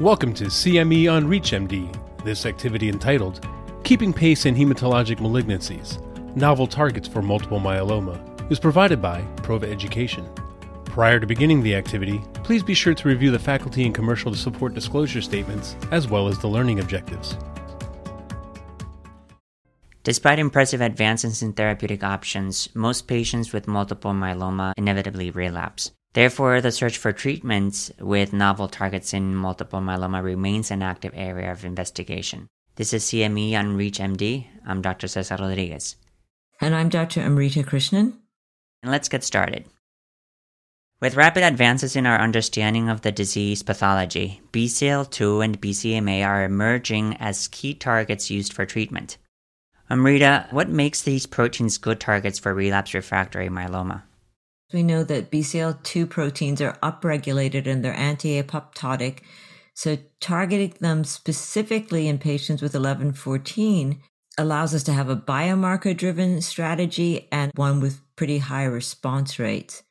Welcome to CME on ReachMD. This activity entitled Keeping Pace in Hematologic Malignancies Novel Targets for Multiple Myeloma is provided by Prova Education. Prior to beginning the activity, please be sure to review the faculty and commercial support disclosure statements as well as the learning objectives. Despite impressive advances in therapeutic options, most patients with multiple myeloma inevitably relapse. Therefore, the search for treatments with novel targets in multiple myeloma remains an active area of investigation. This is CME on ReachMD. I'm Dr. Cesar Rodriguez. And I'm Dr. Amrita Krishnan. And let's get started. With rapid advances in our understanding of the disease pathology, BCL2 and BCMA are emerging as key targets used for treatment. Amrita, what makes these proteins good targets for relapse refractory myeloma? We know that BCL2 proteins are upregulated and they're anti apoptotic. So, targeting them specifically in patients with 1114 allows us to have a biomarker driven strategy and one with pretty high response rates.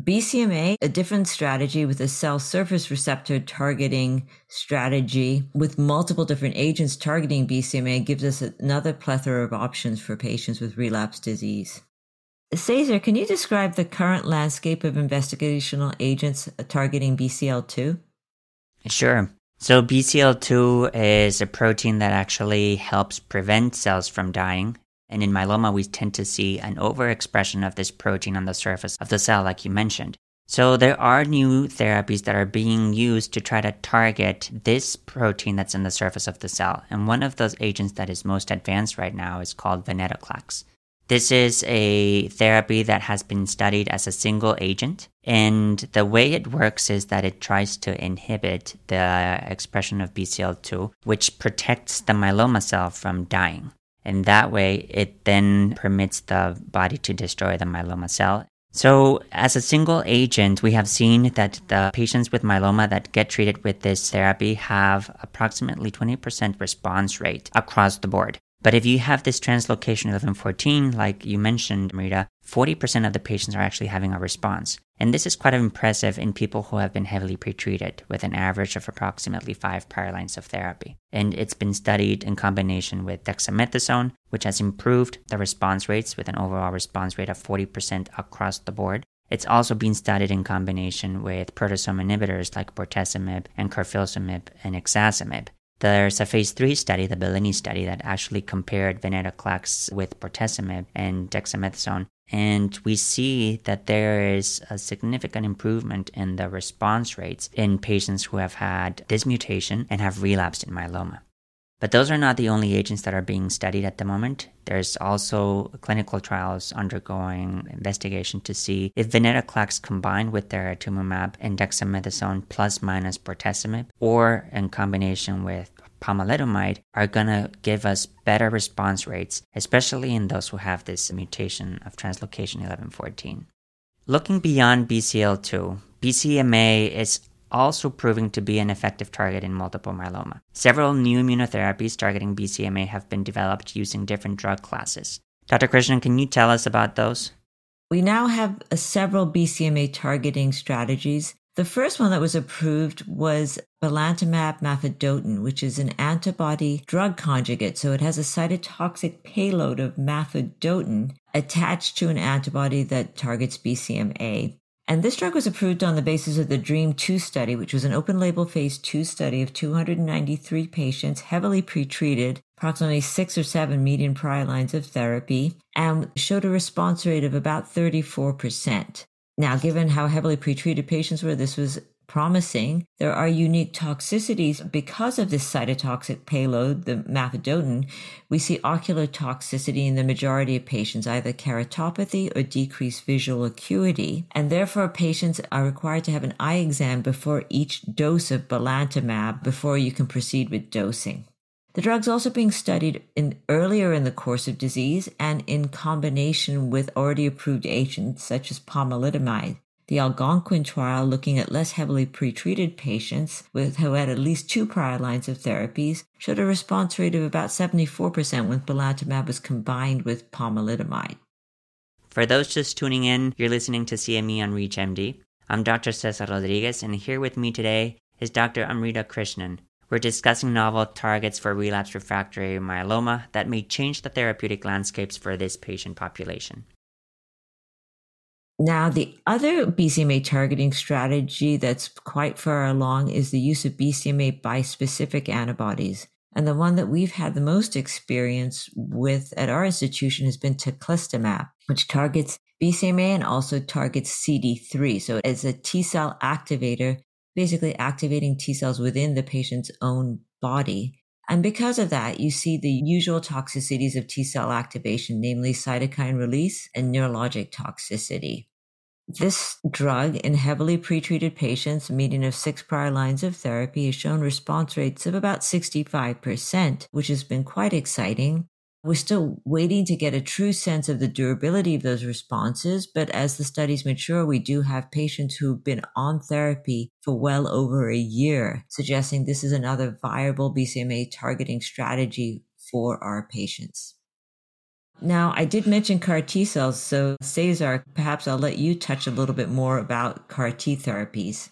BCMA, a different strategy with a cell surface receptor targeting strategy with multiple different agents targeting BCMA gives us another plethora of options for patients with relapse disease. Cesar, can you describe the current landscape of investigational agents targeting BCL2? Sure. So, BCL2 is a protein that actually helps prevent cells from dying and in myeloma, we tend to see an overexpression of this protein on the surface of the cell, like you mentioned. So there are new therapies that are being used to try to target this protein that's in the surface of the cell. And one of those agents that is most advanced right now is called venetoclax. This is a therapy that has been studied as a single agent. And the way it works is that it tries to inhibit the expression of BCL2, which protects the myeloma cell from dying. And that way, it then permits the body to destroy the myeloma cell. So, as a single agent, we have seen that the patients with myeloma that get treated with this therapy have approximately 20% response rate across the board. But if you have this translocation 1114, like you mentioned, Amrita, 40% of the patients are actually having a response. And this is quite impressive in people who have been heavily pretreated with an average of approximately five prior lines of therapy. And it's been studied in combination with dexamethasone, which has improved the response rates with an overall response rate of 40% across the board. It's also been studied in combination with proteasome inhibitors like bortezomib and carfilzomib and ixazomib. There's a phase 3 study, the Bellini study, that actually compared venetoclax with bortezomib and dexamethasone. And we see that there is a significant improvement in the response rates in patients who have had this mutation and have relapsed in myeloma. But those are not the only agents that are being studied at the moment. There's also clinical trials undergoing investigation to see if venetoclax combined with daratumumab and dexamethasone plus minus bortezomib or in combination with pomalidomide are going to give us better response rates, especially in those who have this mutation of translocation 1114. Looking beyond BCL2, BCMA is also proving to be an effective target in multiple myeloma. Several new immunotherapies targeting BCMA have been developed using different drug classes. Dr. Krishnan, can you tell us about those? We now have uh, several BCMA targeting strategies. The first one that was approved was belantamab mafodotin, which is an antibody drug conjugate. So it has a cytotoxic payload of mafodotin attached to an antibody that targets BCMA. And this drug was approved on the basis of the DREAMM 2 study, which was an open label phase 2 study of 293 patients heavily pretreated, approximately six or seven median prior lines of therapy, and showed a response rate of about 34%. Now, given how heavily pretreated patients were, this was promising. There are unique toxicities because of this cytotoxic payload, the mafodotin. We see ocular toxicity in the majority of patients, either keratopathy or decreased visual acuity. And therefore, patients are required to have an eye exam before each dose of belantamab before you can proceed with dosing. The drug's also being studied in earlier in the course of disease and in combination with already approved agents such as pomalidomide. The Algonquin trial, looking at less heavily pretreated patients with who had at least two prior lines of therapies, showed a response rate of about 74% when belantamab was combined with pomalidomide. For those just tuning in, you're listening to CME on ReachMD. I'm Dr. Cesar Rodriguez, and here with me today is Dr. Amrita Krishnan. We're discussing novel targets for relapse refractory myeloma that may change the therapeutic landscapes for this patient population. Now, the other BCMA targeting strategy that's quite far along is the use of BCMA bispecific antibodies. And the one that we've had the most experience with at our institution has been teclistamab, which targets BCMA and also targets CD3. So it's a T cell activator, basically activating T cells within the patient's own body. And because of that, you see the usual toxicities of T cell activation, namely cytokine release and neurologic toxicity. This drug in heavily pretreated patients, median of six prior lines of therapy, has shown response rates of about 65%, which has been quite exciting. We're still waiting to get a true sense of the durability of those responses, but as the studies mature, we do have patients who've been on therapy for well over a year, suggesting this is another viable BCMA targeting strategy for our patients. Now, I did mention CAR T cells, so Cesar, perhaps I'll let you touch a little bit more about CAR T therapies.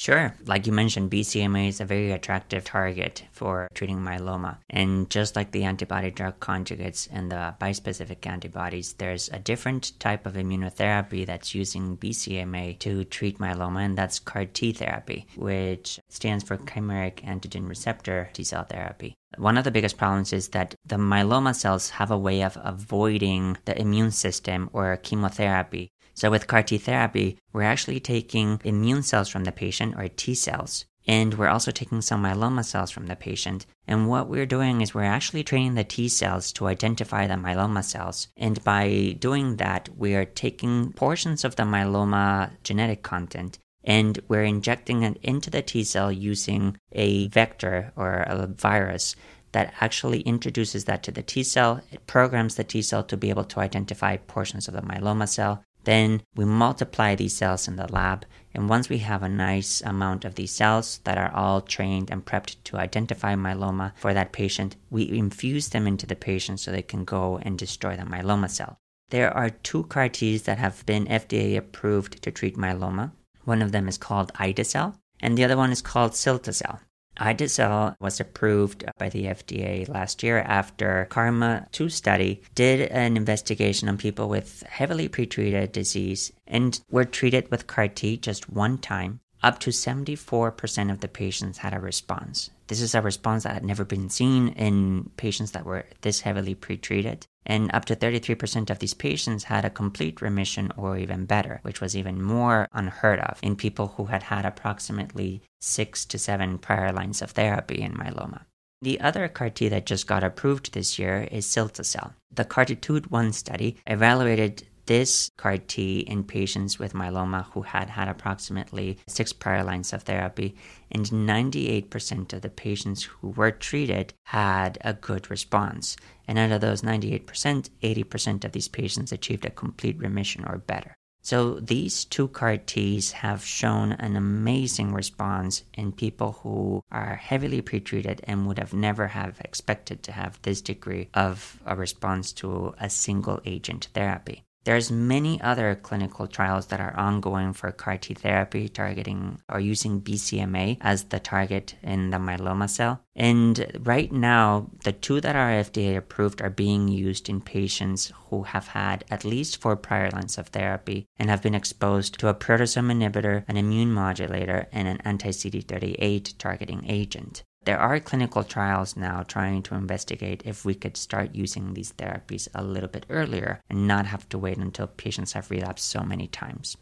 Sure. Like you mentioned, BCMA is a very attractive target for treating myeloma. And just like the antibody drug conjugates and the bispecific antibodies, there's a different type of immunotherapy that's using BCMA to treat myeloma, and that's CAR T therapy, which stands for chimeric antigen receptor T cell therapy. One of the biggest problems is that the myeloma cells have a way of avoiding the immune system or chemotherapy. So with CAR T therapy, we're actually taking immune cells from the patient or T cells. And we're also taking some myeloma cells from the patient. And what we're doing is we're actually training the T cells to identify the myeloma cells. And by doing that, we are taking portions of the myeloma genetic content and we're injecting it into the T cell using a vector or a virus that actually introduces that to the T cell. It programs the T cell to be able to identify portions of the myeloma cell. Then we multiply these cells in the lab, and once we have a nice amount of these cells that are all trained and prepped to identify myeloma for that patient, we infuse them into the patient so they can go and destroy the myeloma cell. There are two CAR Ts that have been FDA approved to treat myeloma. One of them is called ide-cel, and the other one is called cilta-cel. Ide-cel was approved by the FDA last year after KarMMa 2 study did an investigation on people with heavily pretreated disease and were treated with CAR T just one time. Up to 74% of the patients had a response. This is a response that had never been seen in patients that were this heavily pretreated. And up to 33% of these patients had a complete remission or even better, which was even more unheard of in people who had had approximately six to seven prior lines of therapy in myeloma. The other CAR T that just got approved this year is cilta-cel. The CARTITUDE-1 study evaluated this CAR T in patients with myeloma who had had approximately six prior lines of therapy, and 98% of the patients who were treated had a good response. And out of those 98%, 80% of these patients achieved a complete remission or better. So these two CAR Ts have shown an amazing response in people who are heavily pretreated and would have never have expected to have this degree of a response to a single agent therapy. There's many other clinical trials that are ongoing for CAR T therapy targeting or using BCMA as the target in the myeloma cell. And right now, the two that are FDA approved are being used in patients who have had at least four prior lines of therapy and have been exposed to a proteasome inhibitor, an immune modulator, and an anti CD38 targeting agent. There are clinical trials now trying to investigate if we could start using these therapies a little bit earlier and not have to wait until patients have relapsed so many times.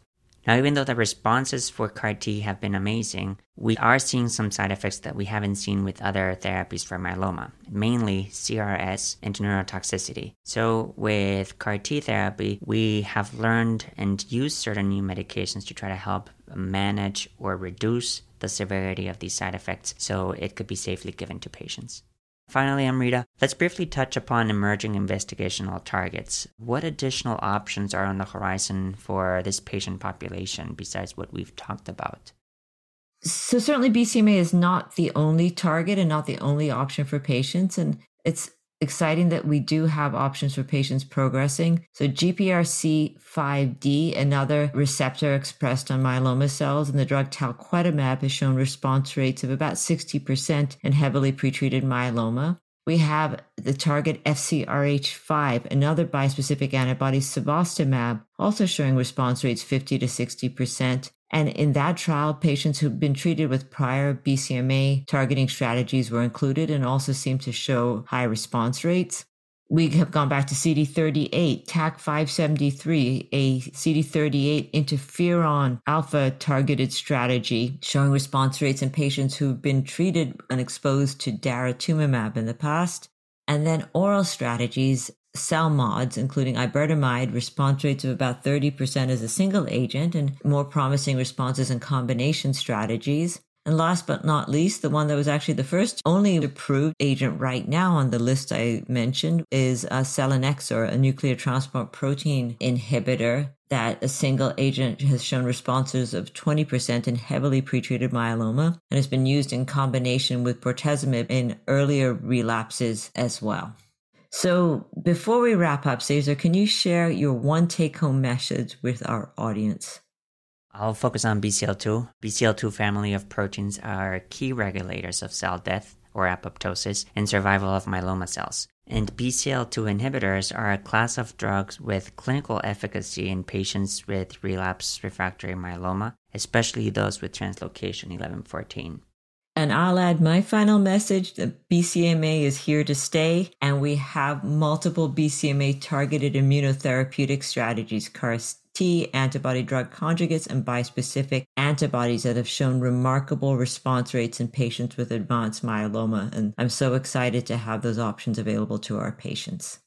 Now, even though the responses for CAR T have been amazing, we are seeing some side effects that we haven't seen with other therapies for myeloma, mainly CRS and neurotoxicity. So, with CAR T therapy, we have learned and used certain new medications to try to help manage or reduce the severity of these side effects so it could be safely given to patients. Finally, Amrita, let's briefly touch upon emerging investigational targets. What additional options are on the horizon for this patient population besides what we've talked about? So, certainly, BCMA is not the only target and not the only option for patients. And it's exciting that we do have options for patients progressing. So GPRC5D, another receptor expressed on myeloma cells, and the drug talquetamab has shown response rates of about 60% in heavily pretreated myeloma. We have the target FCRH5, another bispecific antibody, cevostamab, also showing response rates 50 to 60%. And in that trial, patients who've been treated with prior BCMA targeting strategies were included and also seemed to show high response rates. We have gone back to CD38, TAK-573, a CD38 interferon alpha targeted strategy showing response rates in patients who've been treated and exposed to daratumumab in the past. And then oral strategies CELMoDs, including iberdomide, response rates of about 30% as a single agent and more promising responses in combination strategies. And last but not least, the one that was actually the first only approved agent right now on the list I mentioned is uh, selinexor, a nuclear transport protein inhibitor that a single agent has shown responses of 20% in heavily pretreated myeloma and has been used in combination with bortezomib in earlier relapses as well. So before we wrap up, Cesar, can you share your one take home message with our audience? I'll focus on BCL2. BCL2 family of proteins are key regulators of cell death or apoptosis and survival of myeloma cells. And BCL2 inhibitors are a class of drugs with clinical efficacy in patients with relapse refractory myeloma, especially those with translocation 1114. And I'll add my final message that BCMA is here to stay, and we have multiple BCMA targeted immunotherapeutic strategies, CAR T, antibody drug conjugates, and bispecific antibodies that have shown remarkable response rates in patients with advanced myeloma. And I'm so excited to have those options available to our patients.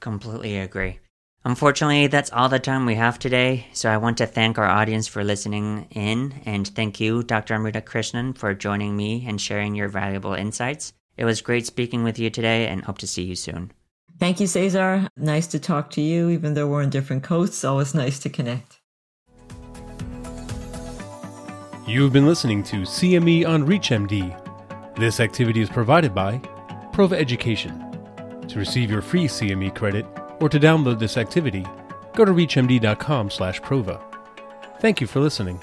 Completely agree. Unfortunately, that's all the time we have today, so I want to thank our audience for listening in, and thank you, Dr. Amrita Krishnan, for joining me and sharing your valuable insights. It was great speaking with you today, and hope to see you soon. Thank you, Cesar. Nice to talk to you, even though we're on different coasts. Always nice to connect. You've been listening to CME on ReachMD. This activity is provided by Prova Education. To receive your free CME credit, or to download this activity, go to reachmd.com/prova. Thank you for listening.